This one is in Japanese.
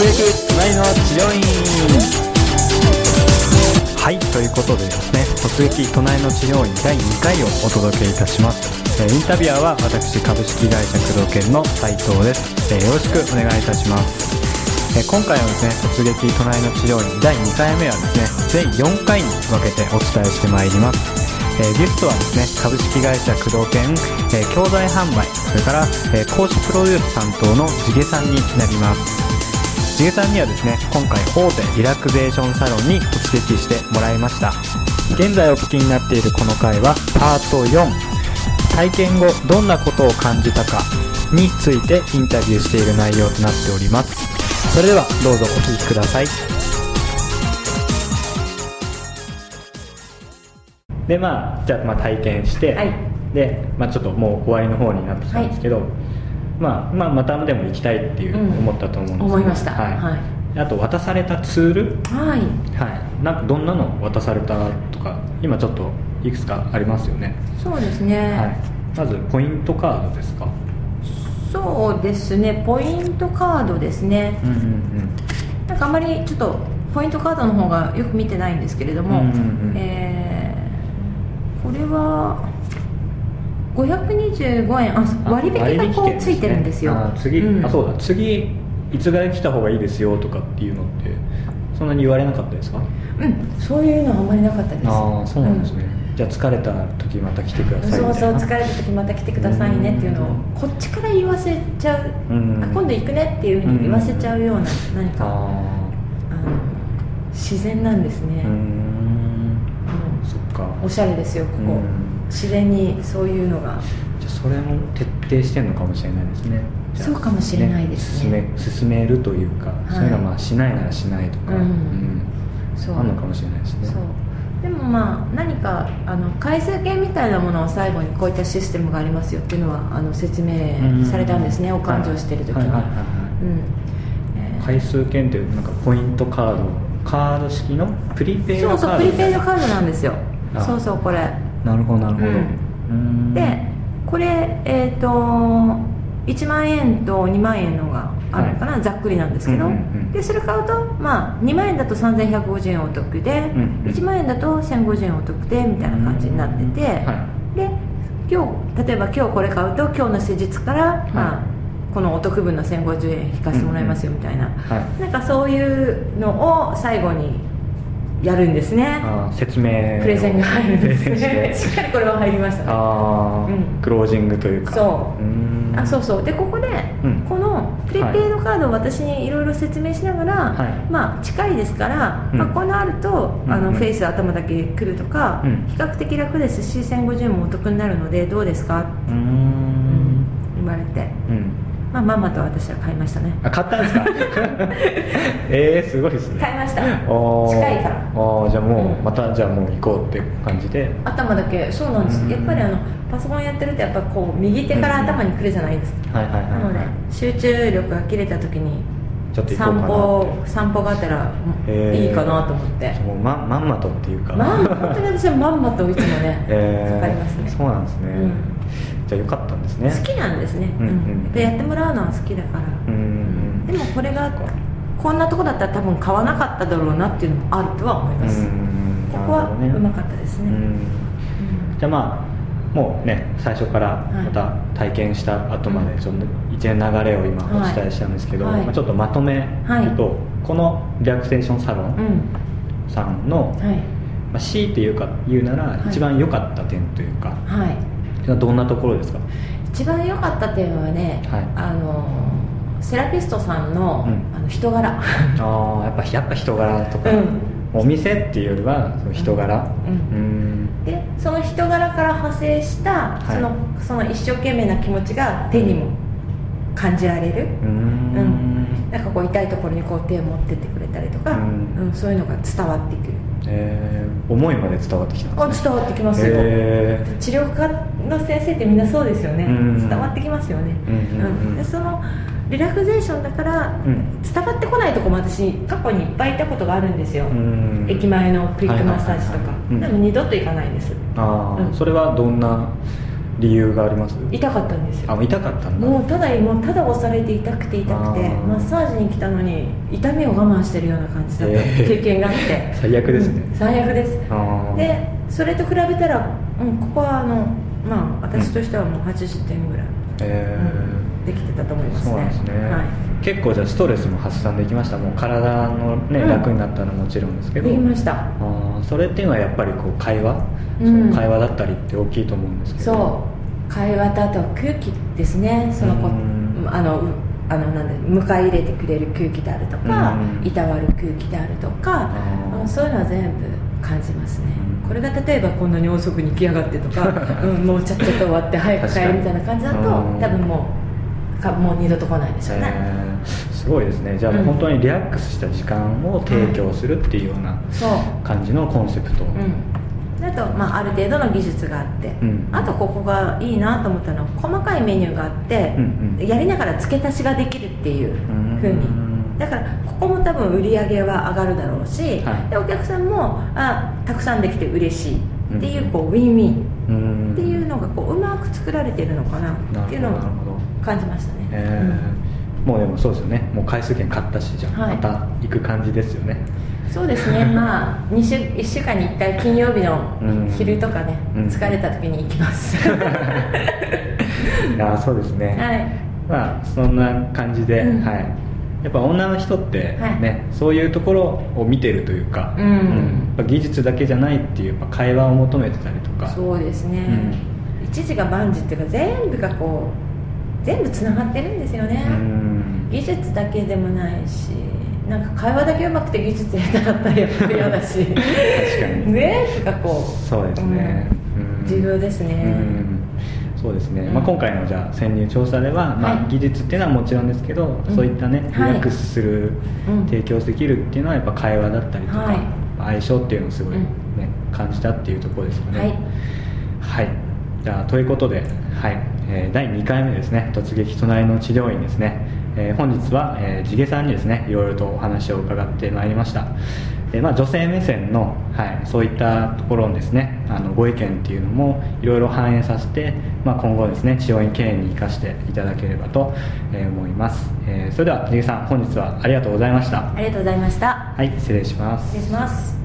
隣の治療院。はいということでですね突撃隣の治療院第2回をお届けいたします。えインタビュアーは私株式会社工藤研の斉藤です、えよろしくお願いいたします。え今回はですね突撃隣の治療院第2回目はですね全4回に分けてお伝えしてまいります。えーゲストはですね株式会社工藤研、えー教材販売それから、えー講師プロデュース担当の地毛さんになります。地毛さんにはですね今回大手リラクゼーションサロンに突撃してもらいました。現在お聞きになっているこの回はパート4体験後どんなことを感じたかについてインタビューしている内容となっております。それではどうぞお聞きください。でまあじゃあまあ体験して、はい。で、まあ、ちょっともう終わりの方になってきたんですけど、まあ、まあまたでも行きたいっていううん。思ったと思うんですけど、思いました。はい。はい。あと渡されたツール？はい。はい。なんかどんなの渡されたとか今ちょっといくつかありますよね、そうですね、はい、まずポイントカードですか？そうですね。ポイントカードですね。うんうんうん。なんかあんまりちょっとポイントカードの方がよく見てないんですけれども、うんうんうん。えーこれは525円。あ割引がこうついてるんですよ。あ次、うん。あそうだ。次いつぐらい来た方がいいですよとかっていうのってそんなに言われなかったですか？うん。そういうのはあんまりなかったです。ああそうなんですね、じゃあ疲れた時また来てくださいそうそう疲れた時また来てくださいねっていうのをうん。こっちから言わせちゃう、うん。あ今度行くねっていうふうに言わせちゃうような何か、あ自然なんですね。あうー、ん。うん。そっか。おしゃれですよここ、うん自然にそういうのが。じゃあそれも徹底してるのかもしれないですね。そうかもしれないですね。進め進めるというか、い。そういうのはまあしないならしないとか、うん。そう。あるのかもしれないですね。でもまあ何かあの回数券みたいなものを最後にこういったシステムがありますよっていうのはあの説明されたんですね、お勘定してる時に、は回数券ってなんかポイントカードカード式のプリペイドカードそうそうプリペイドカードなんですよ。あ。そうそうこれなるほどなるほど、うん。うーん。でこれえっ、と1万円と2万円のがあるのかな、ざっくりなんですけど、うんうんうん。でそれ買うと、まあ、2万円だと3150円お得で、んうん。1万円だと1050円お得でみたいな感じになってて、はで今日例えば今日これ買うと今日の施術から、い。まあ、このお得分の1050円引かせてもらいますよみたいな、はい。なんかそういうのを最後にやるんですね。説明を。プレゼンが入るんですね。しっかりこれは入りました。ねああ、うん。クロージングというか。そう。あそうそう。でここで、うん。このプリペイドカードを私にいろいろ説明しながら、はい。まあ近いですから、うん。まあ、こうなると、あのフェイス頭だけ来るとか、うん。比較的楽ですし1050円もお得になるのでどうですか？って言われて、あ、まんまと私は買いましたね。あ買ったんですか？えー、すごいですね。買いました。近いから。あーじゃあもう、うん。またじゃあもう行こうって感じで。頭だけそうなんです、うん。やっぱりあのパソコンやってるとやっぱこう右手から頭に来るじゃないですか、はいはいはいなので集中力が切れた時にちょっと散歩散歩がてらへーいいかなと思って。もうままんまとっていうか。まあ本当に私はまんまといつもね、えーかかりますね。そうなんですね、うんじゃあよかったんですね。好きなんですね、うんうんやってもらうのは好きだから、うんうんでもこれがこんなとこだったら多分買わなかっただろうなっていうのもあるとは思います、うんここはうまかったですね、じゃあまあもうね最初からまた体験した後までうん。ちょっと一連流れを今おはい伝えしたんですけど、はい。まあ、ちょっとまとめると、はいこのリラクセーションサロンうん。さんの、はい。まあ、強いて言うか言うならい。一番良かった点というか、どんなところですか？一番良かった点はね、はい。あのセラピストさんの,、うん。あの人柄。ああやっぱやっぱ人柄とか、うん。お店っていうよりはその人柄。うん。うん。でその人柄から派生した、はい。そのその一生懸命な気持ちが手にも感じられる、うーん。なんかこう痛いところにこう手を持ってってくれたりとか、うん。うんそういうのが伝わってくる。えー思いまで伝わってきたね。あ伝わってきますよ、へー。治療科の先生ってみんなそうですよね、うん。伝わってきますよね、うんそのリラクゼーションだから、うん。伝わってこないとこも私過去にいっぱいいたことがあるんですよ、うん。駅前のクイックマッサージとか、でも二度と行かないです。ああ、うん。それはどんな理由があります？痛かったんですよ。あもう痛かったんだ。もうただもうただ押されて痛くて痛くてマッサージに来たのに痛みを我慢してるような感じだった。えー。経験があって、最悪ですね。うん。最悪です。でそれと比べたら、うん、ここはあのまあ私としてはもう80点ぐらい、えうんできてたと思いーますね。そうですね、は結構じゃあストレスも発散できました。もう体のね、うん。楽になったのはもちろんですけい、ど。できました。あーそれっていうのはやっぱりこう会話、うん。その会話だったりって大きいと思うんですけど。そう会話とあとは空気ですね。そのこうん。あのうあのなんだ迎え入れてくれる空気であるとかうん。いたわる空気であるとかあー。あのそういうのは全部感じますね。うん。これが例えばこんなに遅くに来やがってとか、うん、もうちゃっちゃと終わって早く帰るみたいな感じだと多分もうかもう二度と来ないでしょうね、えーすごいですね。じゃあ本当にリラックスした時間を提供するっていうような感じのコンセプト、うん、あと、まあ、ある程度の技術があって、うん。あとここがいいなと思ったのは細かいメニューがあって、うんうんやりながら付け足しができるっていうふうにうんだからここも多分売り上げは上がるだろうし、はい。でお客さんもあたくさんできて嬉しいっていう,、うんこうウィンウィンうん。っていうのがこううまく作られてるのかなっていうのを感じましたね、えーもうでもそうですよね。もう回数券買ったしじゃあ、はい。また行く感じですよね。そうですね。まあ2週1週間に1回金曜日のうん。昼とかね、うん。疲れた時に行きます。あそうですね、はい。まあそんな感じで、うん。はい。やっぱ女の人ってはい。ね、そういうところを見てるというか、うん。やっぱ技術だけじゃないっていうやっぱ会話を求めてたりとか。そうですね、一時が万事っていうか全部がこう全部つながってるんですよね、うん。技術だけでもないしなんか会話だけうまくて技術下手だったらやっぱり嫌だし。確かに。全部がこう。そうですね、うん。うん。重要ですね、うん。そうですね、うん。まあ、今回のじゃあ潜入調査では、まあはい技術っていうのはもちろんですけど、うん。そういったねリはい。ラックスする、うん。提供できるっていうのはやっぱ会話だったりとか、はい相性っていうのをすごい、ねうん。感じたっていうところですよね。はい。はい。じゃあということで、はいえー第2回目ですね。突撃隣の治療院ですね、えー本日は、えー、地毛さんにですねいろいろとお話を伺ってまいりました。でまあ、女性目線の、はい、そういったところのですね。あのご意見っていうのもいろいろ反映させて、まあ、今後ですね治療院経営に生かしていただければと、えー思います、えーそれでは地毛さん本日はありがとうございました。ありがとうございました。はい失礼します。失礼します